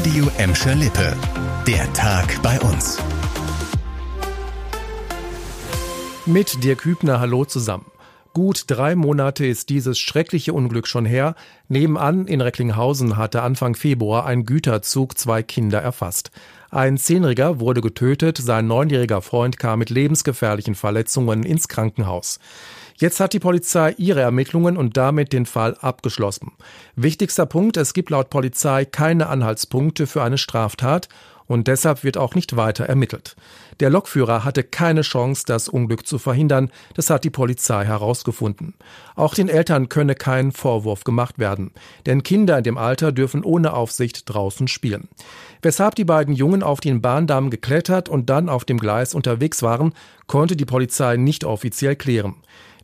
Radio Emscher Lippe. Der Tag bei uns. Mit Dirk Hübner, hallo zusammen. Gut drei Monate ist dieses schreckliche Unglück schon her. Nebenan in Recklinghausen hatte Anfang Februar ein Güterzug zwei Kinder erfasst. Ein Zehnjähriger wurde getötet, sein neunjähriger Freund kam mit lebensgefährlichen Verletzungen ins Krankenhaus. Jetzt hat die Polizei ihre Ermittlungen und damit den Fall abgeschlossen. Wichtigster Punkt, es gibt laut Polizei keine Anhaltspunkte für eine Straftat und deshalb wird auch nicht weiter ermittelt. Der Lokführer hatte keine Chance, das Unglück zu verhindern, das hat die Polizei herausgefunden. Auch den Eltern könne kein Vorwurf gemacht werden, denn Kinder in dem Alter dürfen ohne Aufsicht draußen spielen. Weshalb die beiden Jungen auf den Bahndamm geklettert und dann auf dem Gleis unterwegs waren, konnte die Polizei nicht offiziell klären.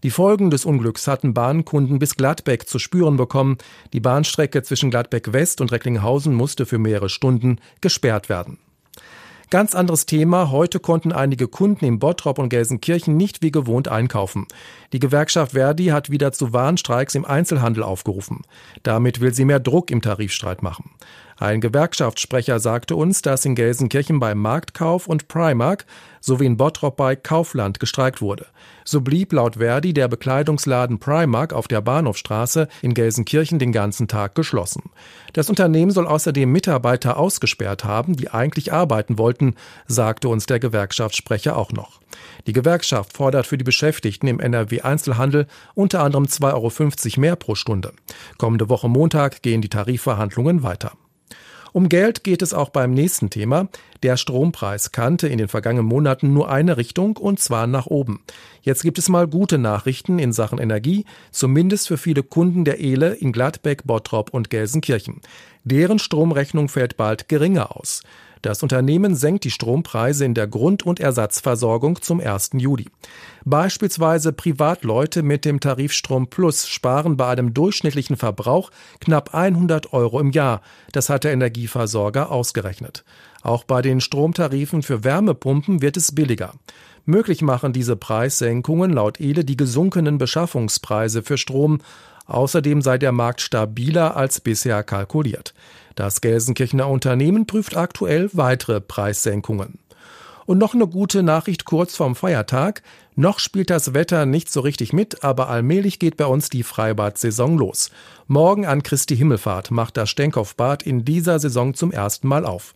Die Folgen des Unglücks hatten Bahnkunden bis Gladbeck zu spüren bekommen. Die Bahnstrecke zwischen Gladbeck West und Recklinghausen musste für mehrere Stunden gesperrt werden. Ganz anderes Thema. Heute konnten einige Kunden in Bottrop und Gelsenkirchen nicht wie gewohnt einkaufen. Die Gewerkschaft Verdi hat wieder zu Warnstreiks im Einzelhandel aufgerufen. Damit will sie mehr Druck im Tarifstreit machen. Ein Gewerkschaftssprecher sagte uns, dass in Gelsenkirchen bei Marktkauf und Primark sowie in Bottrop bei Kaufland gestreikt wurde. So blieb laut Verdi der Bekleidungsladen Primark auf der Bahnhofstraße in Gelsenkirchen den ganzen Tag geschlossen. Das Unternehmen soll außerdem Mitarbeiter ausgesperrt haben, die eigentlich arbeiten wollten, sagte uns der Gewerkschaftssprecher auch noch. Die Gewerkschaft fordert für die Beschäftigten im NRW Einzelhandel unter anderem 2,50 Euro mehr pro Stunde. Kommende Woche Montag gehen die Tarifverhandlungen weiter. Um Geld geht es auch beim nächsten Thema. Der Strompreis kannte in den vergangenen Monaten nur eine Richtung und zwar nach oben. Jetzt gibt es mal gute Nachrichten in Sachen Energie, zumindest für viele Kunden der Ehle in Gladbeck, Bottrop und Gelsenkirchen. Deren Stromrechnung fällt bald geringer aus. Das Unternehmen senkt die Strompreise in der Grund- und Ersatzversorgung zum 1. Juli. Beispielsweise Privatleute mit dem Tarifstrom Plus sparen bei einem durchschnittlichen Verbrauch knapp 100 Euro im Jahr. Das hat der Energieversorger ausgerechnet. Auch bei den Stromtarifen für Wärmepumpen wird es billiger. Möglich machen diese Preissenkungen laut ELE die gesunkenen Beschaffungspreise für Strom. Außerdem sei der Markt stabiler als bisher kalkuliert. Das Gelsenkirchener Unternehmen prüft aktuell weitere Preissenkungen. Und noch eine gute Nachricht kurz vorm Feiertag. Noch spielt das Wetter nicht so richtig mit, aber allmählich geht bei uns die Freibad-Saison los. Morgen an Christi Himmelfahrt macht das Stenkopfbad in dieser Saison zum ersten Mal auf.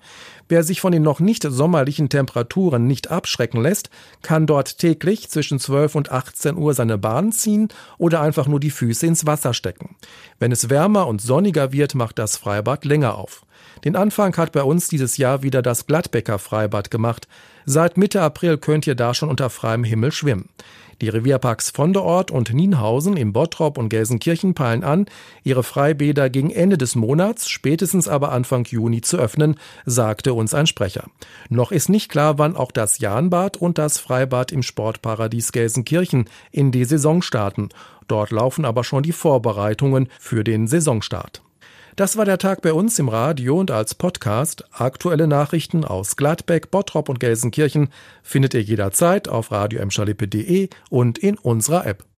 Wer sich von den noch nicht sommerlichen Temperaturen nicht abschrecken lässt, kann dort täglich zwischen 12 und 18 Uhr seine Bahn ziehen oder einfach nur die Füße ins Wasser stecken. Wenn es wärmer und sonniger wird, macht das Freibad länger auf. Den Anfang hat bei uns dieses Jahr wieder das Gladbecker Freibad gemacht. Seit Mitte April könnt ihr da schon unter freiem Himmel schwimmen. Die Revierparks Vondeort und Nienhausen im Bottrop und Gelsenkirchen peilen an, ihre Freibäder gegen Ende des Monats, spätestens aber Anfang Juni zu öffnen, sagte uns ein Sprecher. Noch ist nicht klar, wann auch das Jahnbad und das Freibad im Sportparadies Gelsenkirchen in die Saison starten. Dort laufen aber schon die Vorbereitungen für den Saisonstart. Das war der Tag bei uns im Radio und als Podcast. Aktuelle Nachrichten aus Gladbeck, Bottrop und Gelsenkirchen findet ihr jederzeit auf radio und in unserer App.